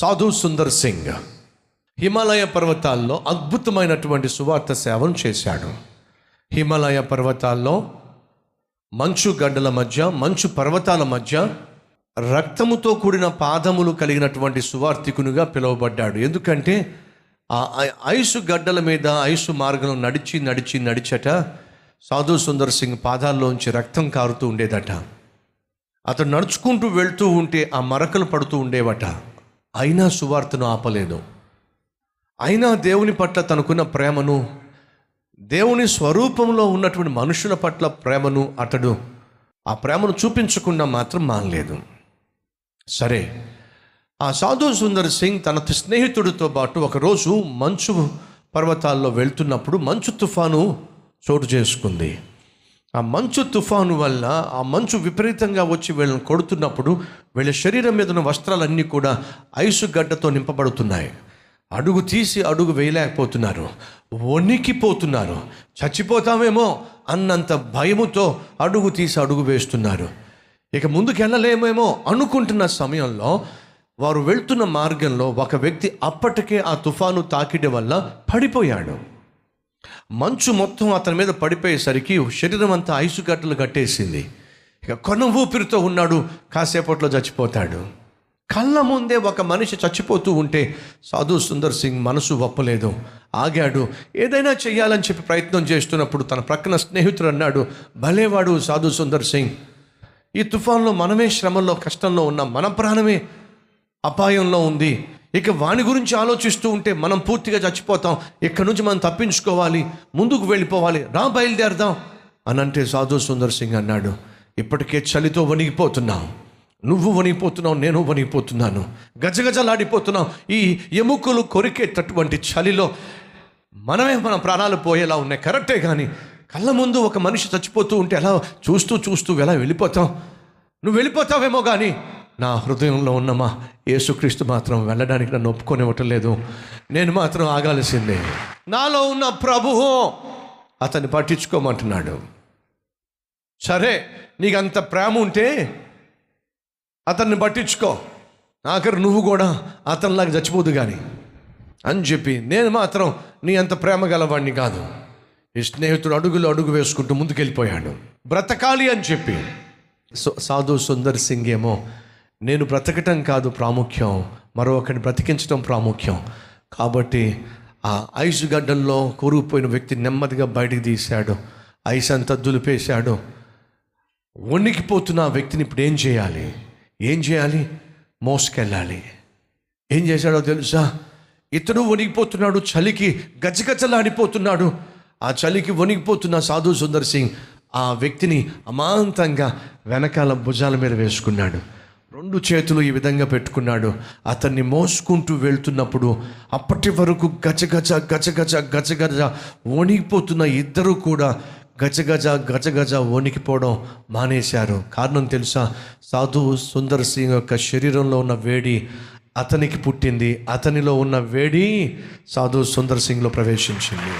సాధు సుందర్ సింగ్ హిమాలయ పర్వతాల్లో అద్భుతమైనటువంటి సువార్త సేవను చేశాడు. హిమాలయ పర్వతాల్లో మంచు గడ్డల మధ్య మంచు పర్వతాల మధ్య రక్తముతో కూడిన పాదములు కలిగినటువంటి సువార్థికునిగా పిలువబడ్డాడు. ఎందుకంటే ఆ ఐసు గడ్డల మీద ఐసు మార్గం నడిచి నడిచి నడిచట సాధు సుందర్ సింగ్ పాదాల్లోంచి రక్తం కారుతూ ఉండేదట. అతను నడుచుకుంటూ వెళ్తూ ఉంటే ఆ మరకలు పడుతూ ఉండేవట. అయినా సువార్తను ఆపలేదు అయినా దేవుని పట్ల తనకున్న ప్రేమను దేవుని స్వరూపంలో ఉన్నటువంటి మనుషుల పట్ల ప్రేమను అతడు ఆ ప్రేమను చూపించకుండా మాత్రం మానలేదు. సరే ఆ సాధు సుందర్ సింగ్ తన స్నేహితుడితో పాటు ఒకరోజు మంచు పర్వతాల్లో వెళ్తున్నప్పుడు మంచు తుఫాను చోటు చేసుకుంది. ఆ మంచు తుఫాను వల్ల ఆ మంచు విపరీతంగా వచ్చి వీళ్ళని కొడుతున్నప్పుడు వీళ్ళ శరీరం మీద ఉన్న వస్త్రాలన్నీ కూడా ఐసు గడ్డతో నింపబడుతున్నాయి. అడుగు తీసి అడుగు వేయలేకపోతున్నారు. వణికిపోతున్నారు. చచ్చిపోతామేమో అన్నంత భయముతో అడుగు తీసి అడుగు వేస్తున్నారు. ఇక ముందుకు వెళ్ళలేమేమో అనుకుంటున్న సమయంలో వారు వెళ్తున్న మార్గంలో ఒక వ్యక్తి అప్పటికే ఆ తుఫాను తాకిడి వల్ల పడిపోయాడు. మంచు మొత్తం అతని మీద పడిపోయేసరికి శరీరం అంతా ఐసు గడ్డలు కట్టేసింది. ఇక కొన ఊపిరితో ఉన్నాడు కాసేపట్లో చచ్చిపోతాడు. కళ్ళ ముందే ఒక మనిషి చచ్చిపోతూ ఉంటే సాధు సుందర్ సింగ్ మనసు ఒప్పలేదు. ఆగాడు ఏదైనా చేయాలని చెప్పి ప్రయత్నం చేస్తున్నప్పుడు తన ప్రక్కన స్నేహితుడు అన్నాడు భలేవాడు సాధు సుందర్ సింగ్. ఈ తుఫాన్లో మనమే శ్రమంలో కష్టంలో ఉన్నాం మన ప్రాణమే అపాయంలో ఉంది. ఇక వాని గురించి ఆలోచిస్తూ ఉంటే మనం పూర్తిగా చచ్చిపోతాం. ఇక్కడ నుంచి మనం తప్పించుకోవాలి? ముందుకు వెళ్ళిపోవాలి. రా బయలుదేరదాం అని అంటే సాధు సుందర్ సింగ్ అన్నాడు. ఇప్పటికే చలితో వణిగిపోతున్నాం నువ్వు వణిగిపోతున్నావు నేను వణిగిపోతున్నాను. గజగజలాడిపోతున్నాం ఈ ఎముకలు కొరికేటటువంటి చలిలో మనమే మన ప్రాణాలు పోయేలా ఉన్నాయి. కరెక్టే కానీ కళ్ళ ముందు ఒక మనిషి చచ్చిపోతూ ఉంటే ఎలా? చూస్తూ చూస్తూ ఎలా వెళ్ళిపోతాం? నువ్వు వెళ్ళిపోతావేమో కానీ నా హృదయంలో ఉన్నమా? యేసుక్రీస్తు మాత్రం వెళ్ళడానికి నన్ను ఒప్పుకొనివ్వటం లేదు. నేను మాత్రం ఆగాల్సిందే. నాలో ఉన్న ప్రభువు అతన్ని పట్టించుకోమంటున్నాడు. సరే నీకు అంత ప్రేమ ఉంటే అతన్ని పట్టించుకో. ఆఖరు నువ్వు కూడా అతనిలాగా చచ్చిపోదు కానీ అని చెప్పి నేను మాత్రం నీ అంత ప్రేమ గలవాడిని కాదు. ఈ స్నేహితుడు అడుగులు అడుగు వేసుకుంటూ ముందుకెళ్ళిపోయాడు. బ్రతకాలి అని చెప్పి. సో సాధు సుందర్ సింగ్ ఏమో నేను బ్రతకటం కాదు ప్రాముఖ్యం మరొకరిని బ్రతికించడం ప్రాముఖ్యం. కాబట్టి ఆ ఐసు గడ్డల్లో కూరుకుపోయిన వ్యక్తి నెమ్మదిగా బయటికి తీశాడు. ఐస్ అంతా దులిపేశాడు. వణికిపోతున్న ఆ వ్యక్తిని ఇప్పుడు ఏం చేయాలి? ఏం చేయాలి? మోసుకెళ్ళాలి. ఏం చేశాడో తెలుసా? ఇతడు వణిగిపోతున్నాడు చలికి గజగజలాడిపోతున్నాడు. ఆ చలికి వణిగిపోతున్న సాధు సుందర్ సింగ్ ఆ వ్యక్తిని అమాంతంగా వెనకాల భుజాల మీద వేసుకున్నాడు. రెండు చేతులు ఈ విధంగా పెట్టుకున్నాడు. అతన్ని మోసుకుంటూ వెళ్తున్నప్పుడు అప్పటి వరకు గజగజ గజగజ గజగజ వణిగిపోతున్న ఇద్దరు కూడా గజగజ గజగజ వణికిపోవడం మానేశారు. కారణం తెలుసా? సాధు సుందర్ సింగ్ యొక్క శరీరంలో ఉన్న వేడి అతనికి పుట్టింది. అతనిలో ఉన్న వేడి సాధు సుందర్ సింగ్లో ప్రవేశించింది.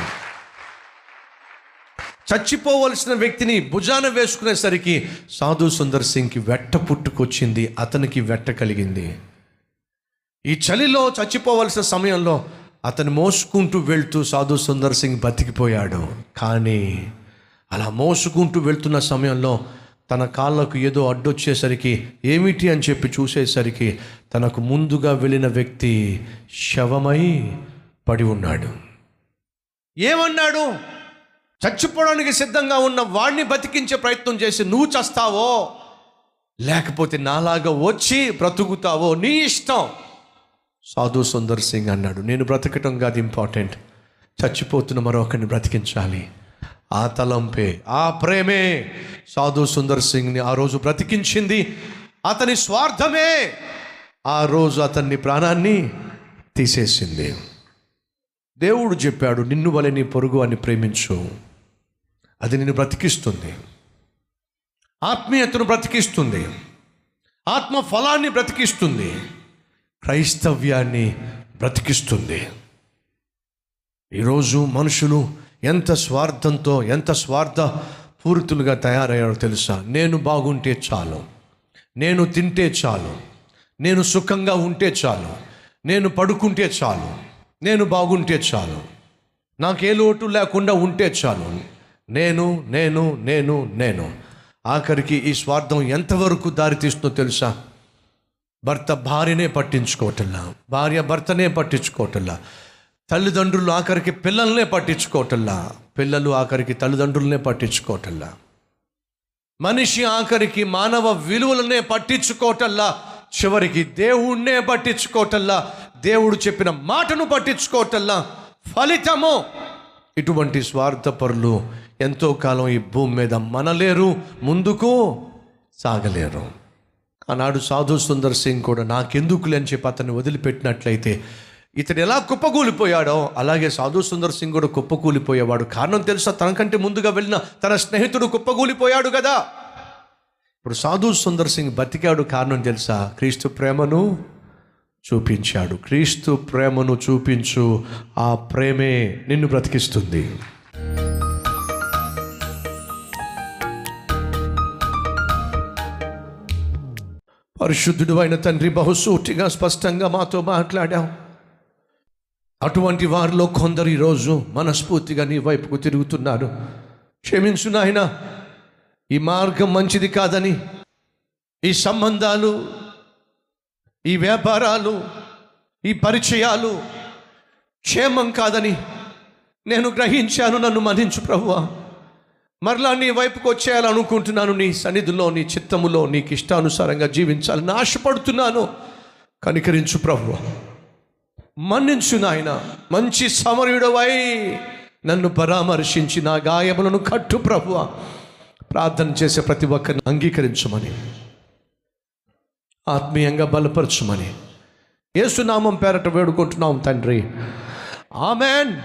చచ్చిపోవలసిన వ్యక్తిని భుజాన వేసుకునేసరికి సాధు సుందర్ సింగ్కి వెట్ట పుట్టుకొచ్చింది అతనికి వెట్ట కలిగింది. ఈ చలిలో చచ్చిపోవలసిన సమయంలో అతను మోసుకుంటూ వెళ్తూ సాధు సుందర్ సింగ్ బతికిపోయాడు. కానీ అలా మోసుకుంటూ వెళ్తున్న సమయంలో తన కాళ్ళకు ఏదో అడ్డొచ్చేసరికి ఏమిటి అని చెప్పి చూసేసరికి తనకు ముందుగా వెళ్ళిన వ్యక్తి శవమై పడి ఉన్నాడు. ఏమన్నాడు? చచ్చిపోవడానికి సిద్ధంగా ఉన్న వాడిని బతికించే ప్రయత్నం చేసి నువ్వు చస్తావో లేకపోతే నాలాగా వచ్చి బ్రతుకుతావో నీ ఇష్టం. సాధు సుందర్ సింగ్ అన్నాడు నేను బ్రతకటం కాదు ఇంపార్టెంట్. చచ్చిపోతున్న మరొకరిని బ్రతికించాలి. ఆ తలంపే ఆ ప్రేమే సాధు సుందర్ సింగ్ని ఆ రోజు బ్రతికించింది. అతని స్వార్థమే. ఆ రోజు అతన్ని ప్రాణాన్ని తీసేసింది. దేవుడు చెప్పాడు నిన్ను వలె నీ పొరుగు అని ప్రేమించు. అది నిన్ను బ్రతికిస్తుంది. ఆత్మీయతను బ్రతికిస్తుంది. ఆత్మ ఫలాన్ని బ్రతికిస్తుంది. క్రైస్తవ్యాన్ని బ్రతికిస్తుంది. ఈరోజు మనుషులు ఎంత స్వార్థంతో ఎంత స్వార్థ పూరితులుగా తయారయ్యారో తెలుసా? నేను బాగుంటే చాలు. నేను తింటే చాలు. నేను సుఖంగా ఉంటే చాలు. నేను పడుకుంటే చాలు. నేను బాగుంటే చాలు. నాకే లోటు లేకుండా ఉంటే చాలు. నేను నేను నేను నేను. ఆఖరికి ఈ స్వార్థం ఎంతవరకు దారితీస్తుందో తెలుసా? భర్త భార్యనే పట్టించుకోవటంలా భార్య భర్తనే పట్టించుకోవటంలా తల్లిదండ్రులు ఆఖరికి పిల్లల్నే పట్టించుకోవటంలా పిల్లలు ఆఖరికి తల్లిదండ్రులనే పట్టించుకోవటంలా. మనిషి ఆఖరికి మానవ విలువలనే పట్టించుకోవటంలా చివరికి దేవుణ్ణే పట్టించుకోవటంలా దేవుడు చెప్పిన మాటను పట్టించుకోవటంలా ఫలితము ఇటువంటి స్వార్థపరులు ఎంతో కాలం ఈ భూమి మీద మనలేరు ముందుకు సాగలేరు. ఆనాడు సాధు సుందర్ సింగ్ కూడా నాకెందుకులే అని చెప్పి అతన్ని వదిలిపెట్టినట్లయితే ఇతడు ఎలా కుప్పకూలిపోయాడో అలాగే సాధు సుందర్ సింగ్ కూడా కుప్పకూలిపోయేవాడు. కారణం తెలుసా? తనకంటే ముందుగా వెళ్ళిన తన స్నేహితుడు కుప్పకూలిపోయాడు కదా. ఇప్పుడు సాధు సుందర్ సింగ్ బతికాడు కారణం తెలుసా? క్రీస్తు ప్రేమను చూపించాడు. క్రీస్తు ప్రేమను చూపించు ఆ ప్రేమే నిన్ను బ్రతికిస్తుంది. పరిశుద్ధుడు అయిన తండ్రి బహుసూటిగా స్పష్టంగా మాతో మాట్లాడావు. అటువంటి వారిలో కొందరు ఈరోజు మనస్ఫూర్తిగా నీ వైపుకు తిరుగుతున్నారు. క్షమించు నాయన ఈ మార్గం మంచిది కాదని ఈ సంబంధాలు ఈ వ్యాపారాలు ఈ పరిచయాలు క్షేమం కాదని నేను గ్రహించాను నన్ను మన్నించు ప్రభువా. మరలా నీ వైపుకు వచ్చేయాలనుకుంటున్నాను. నీ సన్నిధిలో నీ చిత్తములో నీకు ఇష్టానుసారంగా జీవించాలని ఆశపడుతున్నాను. కనికరించు ప్రభు మన్నించు నాయన. మంచి సమరుడవై నన్ను పరామర్శించి నా గాయములను కట్టు ప్రభువ. ప్రార్థన చేసే ప్రతి ఒక్కరిని అంగీకరించమని. ఆత్మీయంగా బలపరచుమని. ఏసునామం పేరట వేడుకుంటున్నాం తండ్రి. ఆమెన్.